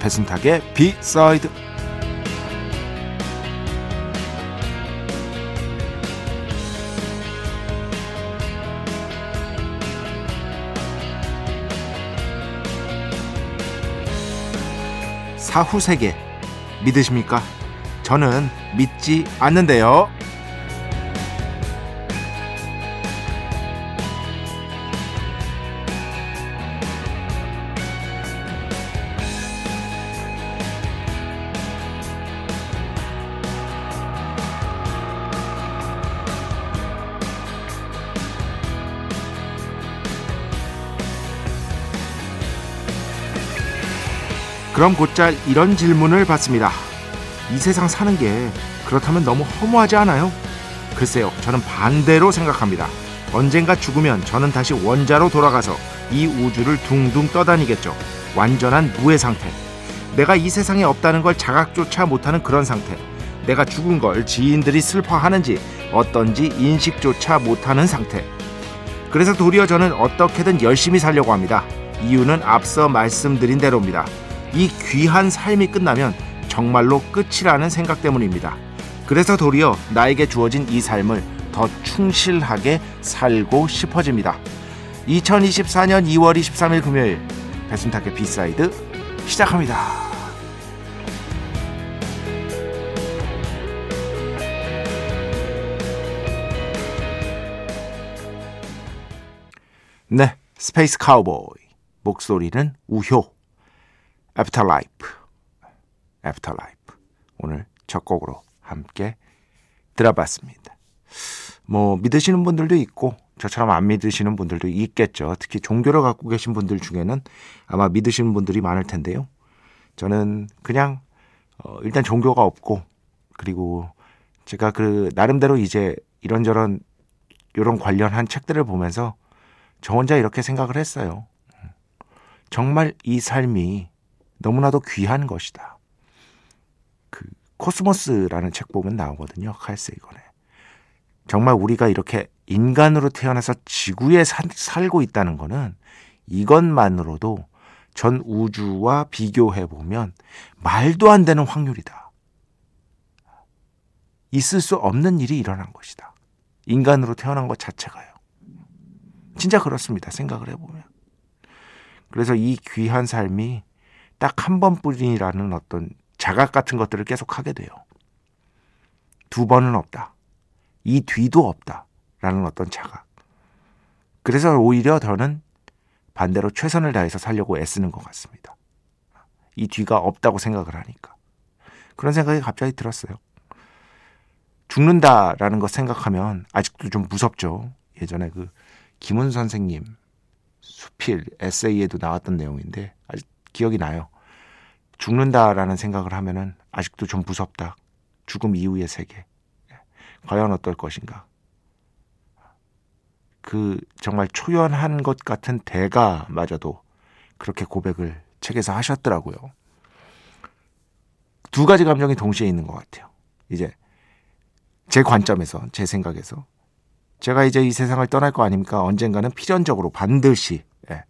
배순탁의 비사이드 사후 세계 믿으십니까? 저는 믿지 않는데요. 그럼 곧잘 이런 질문을 받습니다. 이 세상 사는 게 그렇다면 너무 허무하지 않아요? 글쎄요, 저는 반대로 생각합니다. 언젠가 죽으면 저는 다시 원자로 돌아가서 이 우주를 둥둥 떠다니겠죠. 완전한 무해 상태. 내가 이 세상에 없다는 걸 자각조차 못하는 그런 상태. 내가 죽은 걸 지인들이 슬퍼하는지 어떤지 인식조차 못하는 상태. 그래서 도리어 저는 어떻게든 열심히 살려고 합니다. 이유는 앞서 말씀드린 대로입니다. 이 귀한 삶이 끝나면 정말로 끝이라는 생각 때문입니다. 그래서 도리어 나에게 주어진 이 삶을 더 충실하게 살고 싶어집니다. 2024년 2월 23일 금요일 배순탁의 B side 시작합니다. 네, Space Cowboy 목소리는 우효 Afterlife Afterlife 오늘 첫 곡으로 함께 들어봤습니다. 뭐 믿으시는 분들도 있고 저처럼 안 믿으시는 분들도 있겠죠. 특히 종교를 갖고 계신 분들 중에는 아마 믿으시는 분들이 많을 텐데요. 저는 그냥 어, 일단 종교가 없고 그리고 제가 그 나름대로 이제 이런저런 이런 관련한 책들을 보면서 저 혼자 이렇게 생각을 했어요. 정말 이 삶이 너무나도 귀한 것이다. 그 코스모스라는 책 보면 나오거든요. 칼세이건에. 정말 우리가 이렇게 인간으로 태어나서 지구에 사, 살고 있다는 거는 이것만으로도 전 우주와 비교해 보면 말도 안 되는 확률이다. 있을 수 없는 일이 일어난 것이다. 인간으로 태어난 것 자체가요. 진짜 그렇습니다. 생각을 해보면. 그래서 이 귀한 삶이 딱 한 번뿐이라는 어떤 자각 같은 것들을 계속 하게 돼요. 두 번은 없다. 이 뒤도 없다. 라는 어떤 자각. 그래서 오히려 저는 반대로 최선을 다해서 살려고 애쓰는 것 같습니다. 이 뒤가 없다고 생각을 하니까. 그런 생각이 갑자기 들었어요. 죽는다라는 것 생각하면 아직도 좀 무섭죠. 예전에 그 김훈 선생님 수필 에세이에도 나왔던 내용인데 아직 기억이 나요. 죽는다라는 생각을 하면은 아직도 좀 무섭다. 죽음 이후의 세계. 과연 어떨 것인가. 그 정말 초연한 것 같은 대가마저도 그렇게 고백을 책에서 하셨더라고요. 두 가지 감정이 동시에 있는 것 같아요. 이제 제 관점에서, 제 생각에서. 제가 이제 이 세상을 떠날 거 아닙니까? 언젠가는 필연적으로 반드시 예.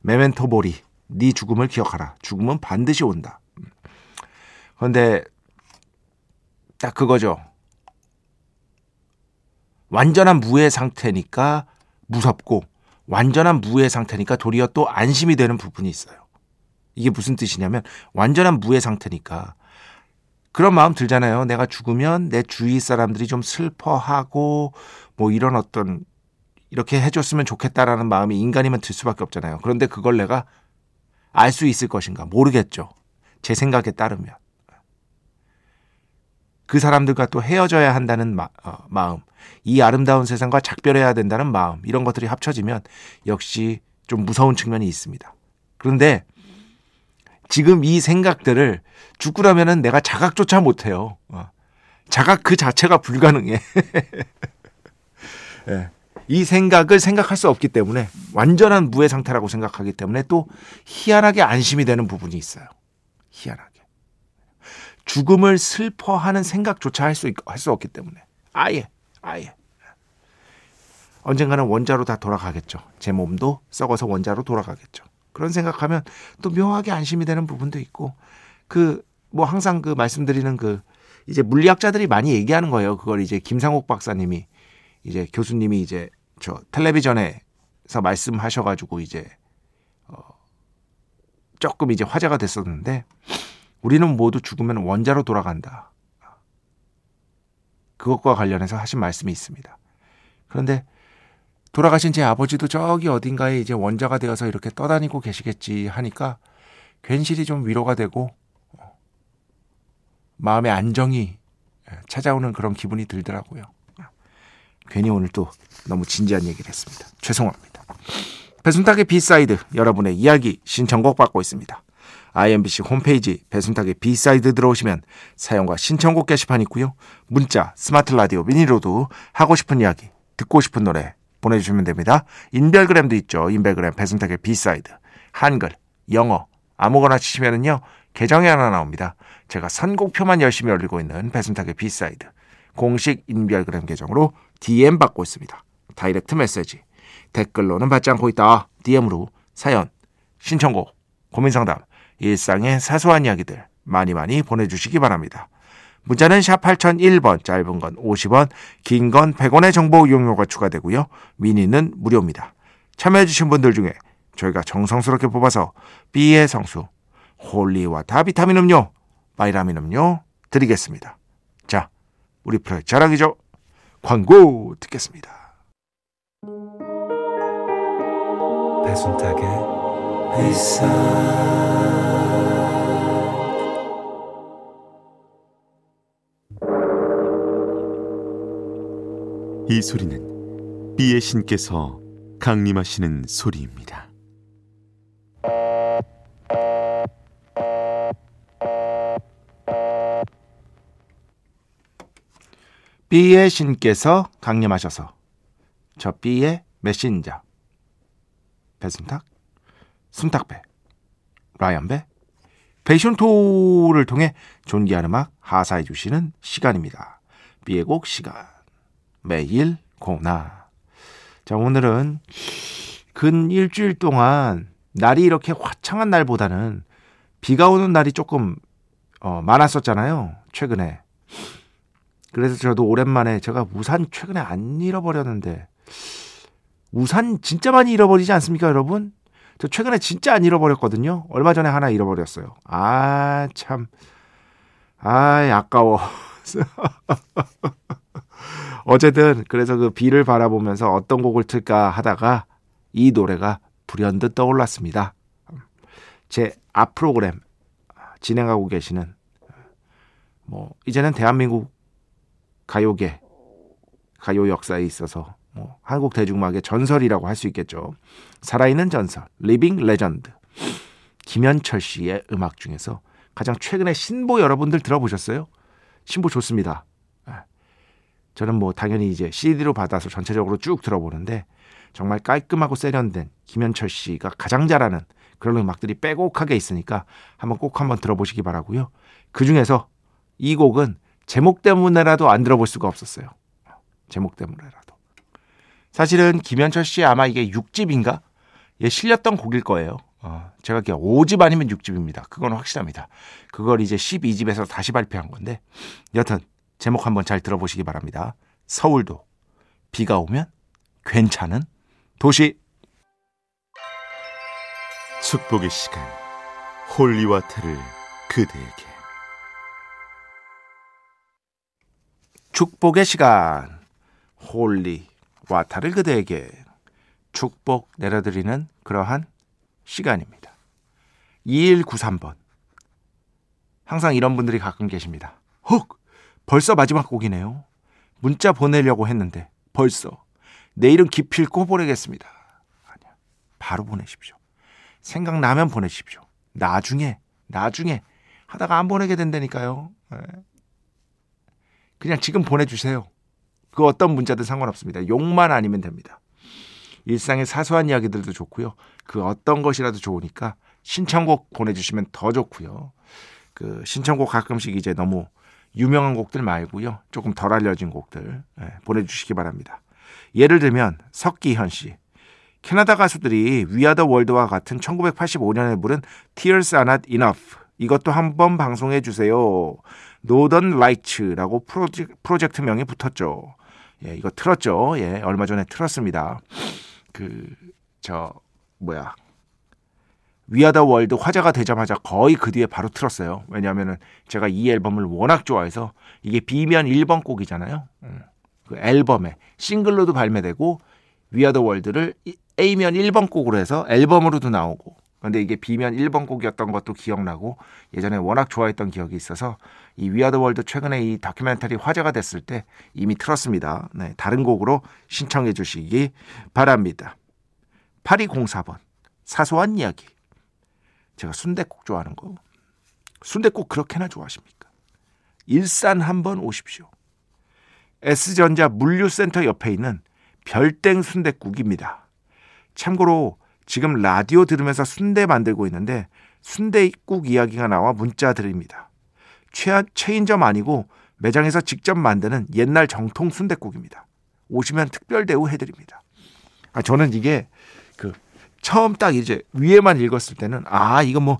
메멘토 모리 네 죽음을 기억하라. 죽음은 반드시 온다. 그런데 딱 그거죠. 완전한 무해 상태니까 무섭고 완전한 무해 상태니까 도리어 또 안심이 되는 부분이 있어요. 이게 무슨 뜻이냐면 완전한 무해 상태니까 그런 마음 들잖아요. 내가 죽으면 내 주위 사람들이 좀 슬퍼하고 뭐 이런 어떤 이렇게 해줬으면 좋겠다라는 마음이 인간이면 들 수밖에 없잖아요. 그런데 그걸 내가 알 수 있을 것인가 모르겠죠. 제 생각에 따르면. 그 사람들과 또 헤어져야 한다는 마, 어, 마음, 이 아름다운 세상과 작별해야 된다는 마음, 이런 것들이 합쳐지면 역시 좀 무서운 측면이 있습니다. 그런데 지금 이 생각들을 죽구라면은 내가 자각조차 못해요. 어. 자각 그 자체가 불가능해. 예. 이 생각을 생각할 수 없기 때문에 완전한 무의 상태라고 생각하기 때문에 또 희한하게 안심이 되는 부분이 있어요. 희한하게. 죽음을 슬퍼하는 생각조차 할 수 할 수 없기 때문에 아예 아예 언젠가는 원자로 다 돌아가겠죠. 제 몸도 썩어서 원자로 돌아가겠죠. 그런 생각하면 또 묘하게 안심이 되는 부분도 있고 그 뭐 항상 그 말씀드리는 그 이제 물리학자들이 많이 얘기하는 거예요. 그걸 이제 김상옥 박사님이 이제 교수님이 이제 저 텔레비전에서 말씀하셔가지고 이제 어 조금 이제 화제가 됐었는데 우리는 모두 죽으면 원자로 돌아간다. 그것과 관련해서 하신 말씀이 있습니다. 그런데 돌아가신 제 아버지도 저기 어딘가에 이제 원자가 되어서 이렇게 떠다니고 계시겠지 하니까 괜시리 좀 위로가 되고 마음의 안정이 찾아오는 그런 기분이 들더라고요. 괜히 오늘 또 너무 진지한 얘기를 했습니다. 죄송합니다. 배순탁의 B side 여러분의 이야기 신청곡 받고 있습니다. IMBC 홈페이지 배순탁의 B side 들어오시면 사연과 신청곡 게시판 있고요. 문자, 스마트 라디오, 미니로도 하고 싶은 이야기, 듣고 싶은 노래 보내주시면 됩니다. 인별그램도 있죠. 인별그램 배순탁의 B side 한글, 영어 아무거나 치시면은요 계정이 하나 나옵니다. 제가 선곡표만 열심히 올리고 있는 배순탁의 B side 공식 인별그램 계정으로 DM 받고 있습니다. direct message 댓글로는 받지 않고 있다. DM으로 사연, 신청곡, 고민상담, 일상의 사소한 이야기들 많이 많이 보내주시기 바랍니다. 문자는 샵 8001번, 짧은 건 50원, 긴 건 100원의 정보 이용료가 추가되고요. 미니는 무료입니다. 참여해주신 분들 중에 저희가 정성스럽게 뽑아서 B의 성수, Holy Water 비타민 음료, 바이라민 음료 드리겠습니다. 자, 우리 프로의 자랑이죠. 광고 듣겠습니다. 배순탁의 회사 이 소리는 비의 신께서 강림하시는 소리입니다. B의 신께서 강림하셔서 저 B의 메신저. 배순탁, 순탁배, 라이언배, 패션토를 통해 존귀한 음악 하사해 주시는 시간입니다. B의 곡 시간. 매일 고나. 자 오늘은 근 일주일 동안 날이 이렇게 화창한 날보다는 비가 오는 날이 조금 어, 많았었잖아요 최근에 그래서 저도 오랜만에 제가 우산 최근에 안 잃어버렸는데 우산 진짜 많이 잃어버리지 않습니까, 여러분? 저 최근에 진짜 안 잃어버렸거든요. 얼마 전에 하나 잃어버렸어요. 아, 참. 아, 아까워. 어쨌든 그래서 그 비를 바라보면서 어떤 곡을 틀까 하다가 이 노래가 불현듯 떠올랐습니다. 제 앞 프로그램 진행하고 계시는 뭐 이제는 대한민국 가요계 가요 역사에 있어서 뭐 한국 대중음악의 전설이라고 할 수 있겠죠. 살아있는 전설, living legend. 김현철 씨의 음악 중에서 가장 최근에 신보 여러분들 들어보셨어요? 신보 좋습니다. 예. 저는 뭐 당연히 이제 CD로 받아서 전체적으로 쭉 들어보는데 정말 깔끔하고 세련된 김현철 씨가 가장 잘하는 그런 음악들이 빼곡하게 있으니까 한번 꼭 한번 들어보시기 바라고요. 그 중에서 이 곡은 제목 때문에라도 안 들어볼 수가 없었어요. 제목 때문에라도. 사실은 김현철 씨 아마 이게 6집인가? 예, 실렸던 곡일 거예요. 어, 제가 그냥 5집 아니면 6집입니다. 그건 확실합니다. 그걸 이제 12집에서 다시 발표한 건데 여튼 제목 한번 잘 들어보시기 바랍니다. 서울도 비가 오면 괜찮은 도시 축복의 시간 Holy Water를 그대에게 축복의 시간 Holy Water를 그대에게 축복 내려드리는 그러한 시간입니다. 2193번 항상 이런 분들이 가끔 계십니다. 헉! 벌써 마지막 곡이네요. 문자 보내려고 했는데 벌써 내일은 기필코 보내겠습니다. 아니야. 바로 보내십시오. 생각나면 보내십시오. 나중에 나중에 하다가 안 보내게 된다니까요. 네. 그냥 지금 보내주세요. 그 어떤 문자든 상관없습니다. 욕만 아니면 됩니다. 일상의 사소한 이야기들도 좋고요. 그 어떤 것이라도 좋으니까 신청곡 보내주시면 더 좋고요. 그 신청곡 가끔씩 이제 너무 유명한 곡들 말고요. 조금 덜 알려진 곡들 네, 보내주시기 바랍니다. 예를 들면 석기현 씨. 캐나다 가수들이 위아더 월드와 같은 1985년에 부른 Tears Are Not Enough 이것도 한번 방송해 주세요. 노던 라이츠라고 프로젝, 프로젝트 명이 붙었죠. 예, 이거 틀었죠. 예, 얼마 전에 틀었습니다. 그, 저, 뭐야. We Are the World 화제가 되자마자 거의 그 뒤에 바로 틀었어요. 왜냐하면 제가 이 앨범을 워낙 좋아해서 이게 B면 1번 곡이잖아요. 음, 그 앨범에 싱글로도 발매되고 We Are the World를 A면 1번 곡으로 해서 앨범으로도 나오고 근데 이게 B면 1번 곡이었던 것도 기억나고 예전에 워낙 좋아했던 기억이 있어서 이 위아더 월드 최근에 이 다큐멘터리 화제가 됐을 때 이미 틀었습니다. 네, 다른 곡으로 신청해 주시기 바랍니다. 8204번 사소한 이야기 제가 순대국 좋아하는 거 순대국 그렇게나 좋아하십니까? 일산 한번 오십시오. S전자 물류센터 옆에 있는 별땡 순대국입니다. 참고로 지금 라디오 들으면서 순대 만들고 있는데 순대국 이야기가 나와 문자 드립니다. 최, 체인점 아니고 매장에서 직접 만드는 옛날 정통 순대국입니다. 오시면 특별 대우 해드립니다. 아, 저는 이게 그 처음 딱 이제 위에만 읽었을 때는 아 이거 뭐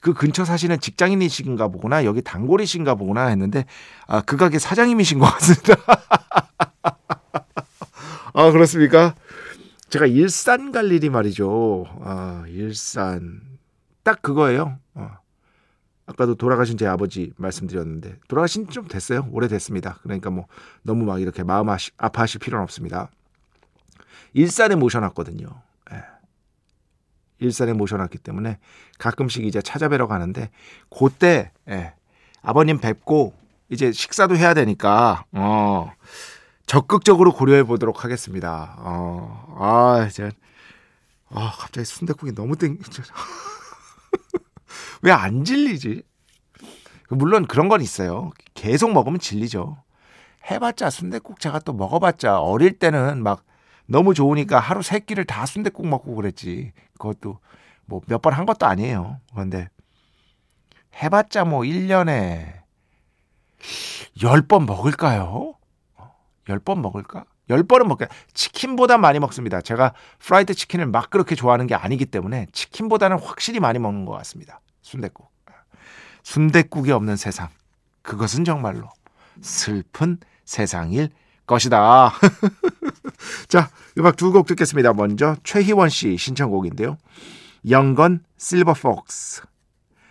그 근처 사시는 직장인이신가 보구나 여기 단골이신가 보구나 했는데 아 그 가게 사장님이신 것 같습니다. 아 그렇습니까? 제가 일산 갈 일이 말이죠. 아, 일산. 딱 그거예요. 어. 아까도 돌아가신 제 아버지 말씀드렸는데 돌아가신 지좀 됐어요. 오래됐습니다. 그러니까 뭐 너무 막 이렇게 마음 아파하실 필요는 없습니다. 일산에 모셔놨거든요. 예. 일산에 모셔놨기 때문에 가끔씩 이제 찾아뵈러 가는데 그때 예. 아버님 뵙고 이제 식사도 해야 되니까 어 적극적으로 고려해 보도록 하겠습니다. 어, 아, 이제, 아, 갑자기 순대국이 너무 땡, 왜안 질리지? 물론 그런 건 있어요. 계속 먹으면 질리죠. 해봤자 순대국 제가 또 먹어봤자 어릴 때는 막 너무 좋으니까 하루 세 끼를 다 순대국 먹고 그랬지. 그것도 뭐 몇 번 한 것도 아니에요. 그런데 해봤자 뭐 1년에 10번 먹을까요? 10번 먹을까? 10번은 먹게 치킨보다 많이 먹습니다. 제가 프라이드 치킨을 막 그렇게 좋아하는 게 아니기 때문에 치킨보다는 확실히 많이 먹는 것 같습니다. 순대국. 순대국이 없는 세상. 그것은 정말로 슬픈 세상일 것이다. 자, 음악 두 곡 듣겠습니다. 먼저 최희원 씨 신청곡인데요. 영건 실버 폭스.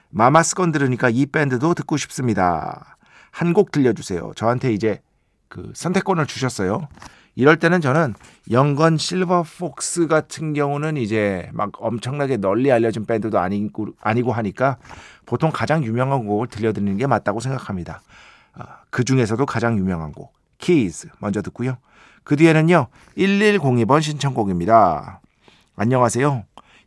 Mamas Gun 들으니까 이 밴드도 듣고 싶습니다. 한 곡 들려주세요. 저한테 이제 그 선택권을 주셨어요. 이럴 때는 저는 Young Gun Silver Fox 같은 경우는 이제 막 엄청나게 널리 알려진 밴드도 아니고, 아니고 하니까 보통 가장 유명한 곡을 들려드리는 게 맞다고 생각합니다. 아, 그 중에서도 가장 유명한 곡, Kids 먼저 듣고요. 그 뒤에는요, 1102번 신청곡입니다. 안녕하세요.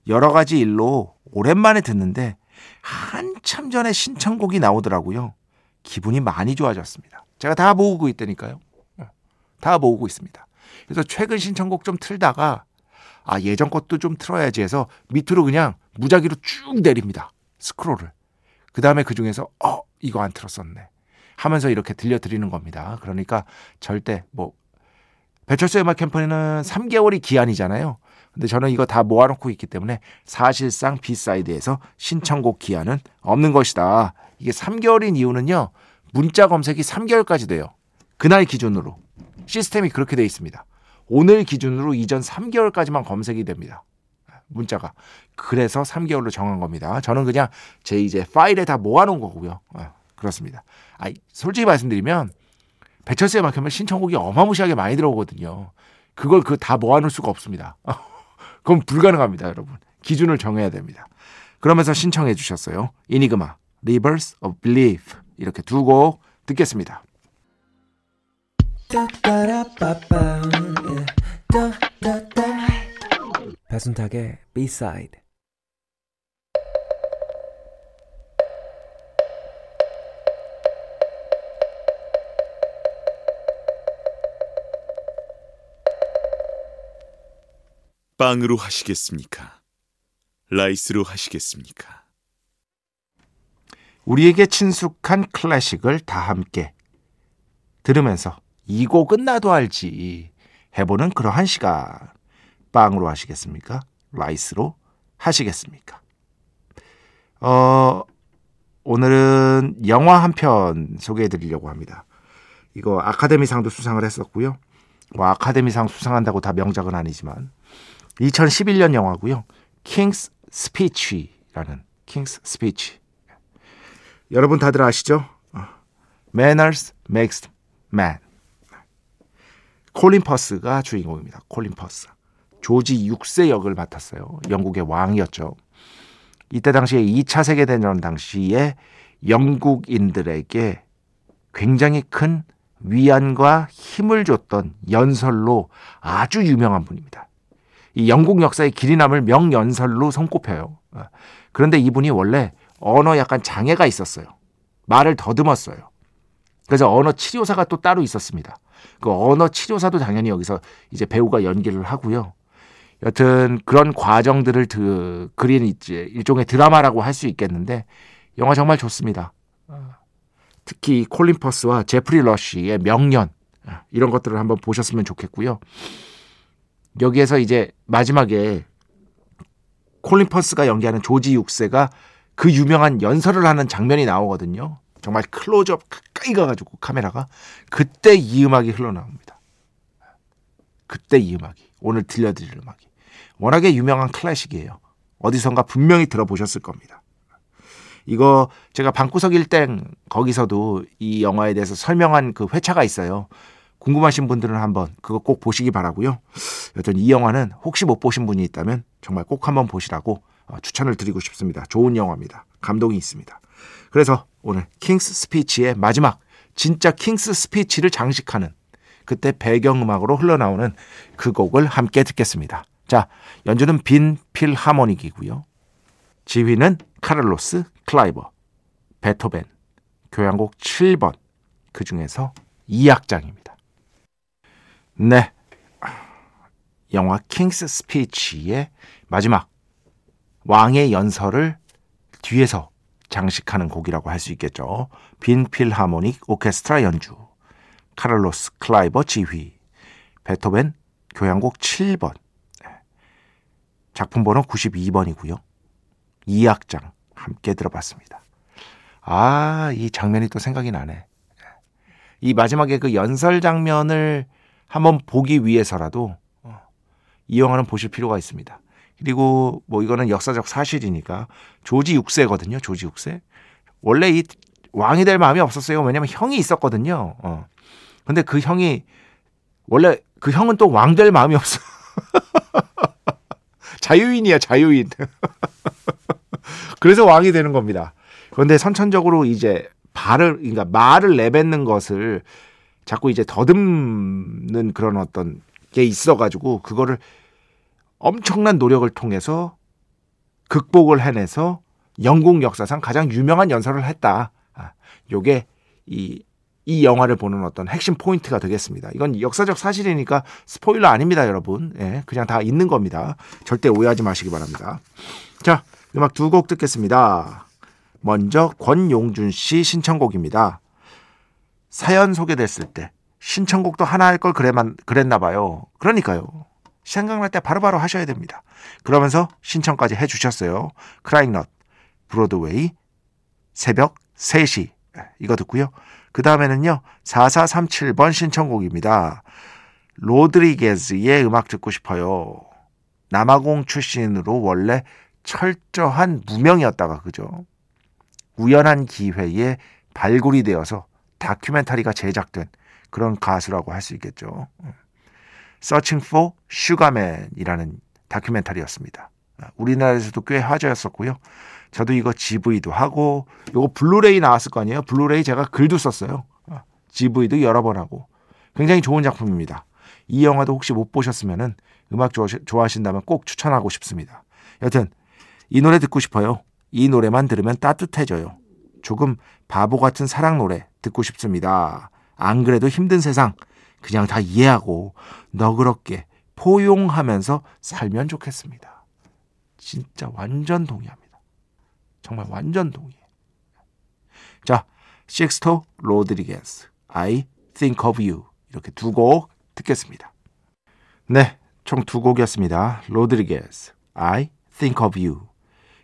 여러 가지 일로 오랜만에 듣는데 한참 전에 신청곡이 나오더라고요. 기분이 많이 좋아졌습니다. 제가 다 모으고 있다니까요. 어, 다 모으고 있습니다. 그래서 최근 신청곡 좀 틀다가 아 예전 것도 좀 틀어야지 해서 밑으로 그냥 무작위로 쭉 내립니다. 스크롤을. 그 다음에 그 중에서 어 이거 안 틀었었네 하면서 이렇게 들려드리는 겁니다. 그러니까 절대 뭐 배철수 음악 캠프는 3개월이 기한이잖아요. 근데 저는 이거 다 모아놓고 있기 때문에 사실상 B side에서 신청곡 기한은 없는 것이다. 이게 3개월인 이유는요. 문자 검색이 3개월까지 돼요. 그날 기준으로. 시스템이 그렇게 돼 있습니다. 오늘 기준으로 이전 3개월까지만 검색이 됩니다. 문자가. 그래서 3개월로 정한 겁니다. 저는 그냥 제 이제 파일에 다 모아놓은 거고요. 아, 그렇습니다. 아, 솔직히 말씀드리면 막히면 신청곡이 어마무시하게 많이 들어오거든요. 그걸 그 다 모아놓을 수가 없습니다. 그건 불가능합니다, 여러분. 기준을 정해야 됩니다. 그러면서 신청해 주셨어요. 이니그마, Rivers of Belief 이렇게 두 곡 듣겠습니다. 배순탁의 B-side 빵으로 하시겠습니까? rice로 하시겠습니까? 우리에게 친숙한 클래식을 다 함께 들으면서 이 곡은 나도 알지 해보는 그러한 시간 빵으로 하시겠습니까? rice로 하시겠습니까? 어, 오늘은 영화 한 편 소개해 드리려고 합니다. 이거 아카데미상도 수상을 했었고요. 뭐 아카데미상 수상한다고 다 명작은 아니지만 2011년 영화고요. King's Speech라는 King's Speech. 여러분 다들 아시죠? 어, Manners makes man. 콜린 퍼스가 주인공입니다. 콜린 퍼스. 조지 6세 역을 맡았어요. 영국의 왕이었죠. 이때 당시에 2차 세계대전 당시에 영국인들에게 굉장히 큰 위안과 힘을 줬던 연설로 아주 유명한 분입니다. 이 영국 역사의 길이 남을 명연설로 손꼽혀요. 어. 그런데 이분이 원래 언어 약간 장애가 있었어요. 말을 더듬었어요. 그래서 언어 치료사가 또 따로 있었습니다. 그 언어 치료사도 당연히 여기서 이제 배우가 연기를 하고요. 여튼 그런 과정들을 드, 그린 이제 일종의 드라마라고 할 수 있겠는데 영화 정말 좋습니다. 특히 콜린 퍼스와 제프리 러쉬의 명연 이런 것들을 한번 보셨으면 좋겠고요. 여기에서 이제 마지막에 콜린 퍼스가 연기하는 조지 6세가 그 유명한 연설을 하는 장면이 나오거든요. 정말 클로즈업 가까이 가가지고 카메라가 그때 이 음악이 흘러나옵니다. 그때 이 음악이 오늘 들려드릴 음악이 워낙에 유명한 클래식이에요. 어디선가 분명히 들어보셨을 겁니다. 이거 제가 방구석 일땡 거기서도 이 영화에 대해서 설명한 그 회차가 있어요. 궁금하신 분들은 한번 그거 꼭 보시기 바라고요. 여튼 이 영화는 혹시 못 보신 분이 있다면 정말 꼭 한번 보시라고 어, 추천을 드리고 싶습니다. 좋은 영화입니다. 감동이 있습니다. 그래서 오늘 King's Speech의 마지막 진짜 King's Speech를 장식하는 그때 배경음악으로 흘러나오는 그 곡을 함께 듣겠습니다. 자, 연주는 빈 필하모닉이고요. 지휘는 카를로스 클라이버, 베토벤, 교향곡 7번, 그 중에서 2악장입니다. 네. 영화 킹스 스피치의 마지막 왕의 연설을 뒤에서 장식하는 곡이라고 할 수 있겠죠. 빈 필하모닉 오케스트라 연주, 카를로스 클라이버 지휘, 베토벤 교향곡 7번, 작품 번호 92번이고요. 2악장 함께 들어봤습니다. 아, 이 장면이 또 생각이 나네. 이 마지막에 그 연설 장면을 한번 보기 위해서라도 어, 이 영화는 보실 필요가 있습니다. 그리고 뭐 이거는 역사적 사실이니까 조지 6세거든요. 조지 6세. 원래 이 왕이 될 마음이 없었어요. 왜냐면 형이 있었거든요. 어. 근데 그 형이 원래 그 형은 또 왕 될 마음이 없어. 자유인이야, 자유인. 그래서 왕이 되는 겁니다. 그런데 선천적으로 이제 발을 그러니까 말을 내뱉는 것을 자꾸 이제 더듬는 그런 어떤 게 있어 가지고 그거를 엄청난 노력을 통해서 극복을 해내서 영국 역사상 가장 유명한 연설을 했다. 아, 요게 이, 이 영화를 보는 어떤 핵심 포인트가 되겠습니다. 이건 역사적 사실이니까 스포일러 아닙니다, 여러분. 예, 그냥 다 있는 겁니다. 절대 오해하지 마시기 바랍니다. 자, 음악 두 곡 듣겠습니다. 먼저 권용준 씨 신청곡입니다. 사연 소개됐을 때 신청곡도 하나 할 걸 그랬나 봐요. 그러니까요. 생각날 때 바로 바로 하셔야 됩니다. 그러면서 신청까지 해 주셨어요. 크라잉넛 브로드웨이 새벽 3시 이거 듣고요. 그 다음에는요. 4437번 신청곡입니다. 로드리게즈의 음악 듣고 싶어요. 남아공 출신으로 원래 철저한 무명이었다가 그죠. 우연한 기회에 발굴이 되어서 다큐멘터리가 제작된 그런 가수라고 할 수 있겠죠. Searching for Sugarman이라는 다큐멘터리였습니다. 우리나라에서도 꽤 화제였었고요. 저도 이거 GV도 하고 요거 블루레이 나왔을 거 아니에요. 블루레이 제가 글도 썼어요. GV도 여러 번 하고 굉장히 좋은 작품입니다. 이 영화도 혹시 못 보셨으면은 음악 좋아하신다면 꼭 추천하고 싶습니다. 여튼 이 노래 듣고 싶어요. 이 노래만 들으면 따뜻해져요. 조금 바보 같은 사랑 노래 듣고 싶습니다. 안 그래도 힘든 세상 그냥 다 이해하고 너그럽게 포용하면서 살면 좋겠습니다. 진짜 완전 동의합니다. 정말 완전 동의해. 자, 식스토 로드리게스, I Think of You 이렇게 두 곡 듣겠습니다. 네, 총 두 곡이었습니다. 로드리게스, I Think of You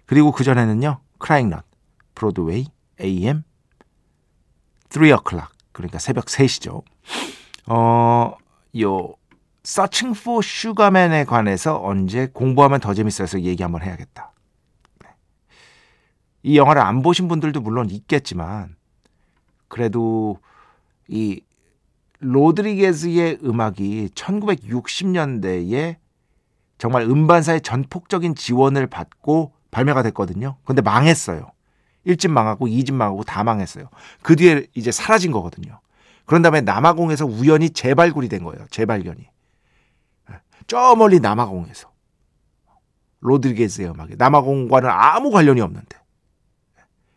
그리고 그 전에는요, 크라잉넛, 브로드웨이, AM, 3 o'clock 그러니까 새벽 3시죠. 어, 요 Searching for Sugarman에 관해서 언제 공부하면 더 재밌어서 얘기 한번 해야겠다. 네. 이 영화를 안 보신 분들도 물론 있겠지만 그래도 이 로드리게즈의 음악이 1960년대에 정말 음반사의 전폭적인 지원을 받고 발매가 됐거든요. 근데 망했어요. 1집 망하고 2집 망하고 다 망했어요. 그 뒤에 이제 사라진 거거든요. 그런 다음에 남아공에서 우연히 재발굴이 된 거예요. 재발견이. 저 멀리 남아공에서. 로드리게즈의 음악이 남아공과는 아무 관련이 없는데.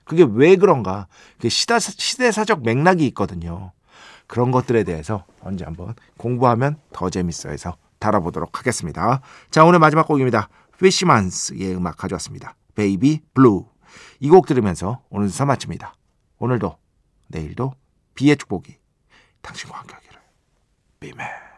그게 왜 그런가? 그게 시다, 시대사적 맥락이 있거든요. 그런 것들에 대해서 언제 한번 공부하면 더 재밌어 해서 다뤄보도록 하겠습니다. 자, 오늘 마지막 곡입니다. 피시만스의 음악 가져왔습니다. Baby Blue. 이 곡 들으면서 오늘 수사 마칩니다. 오늘도 내일도 B의 축복이 당신과 함께 하기를. B멘.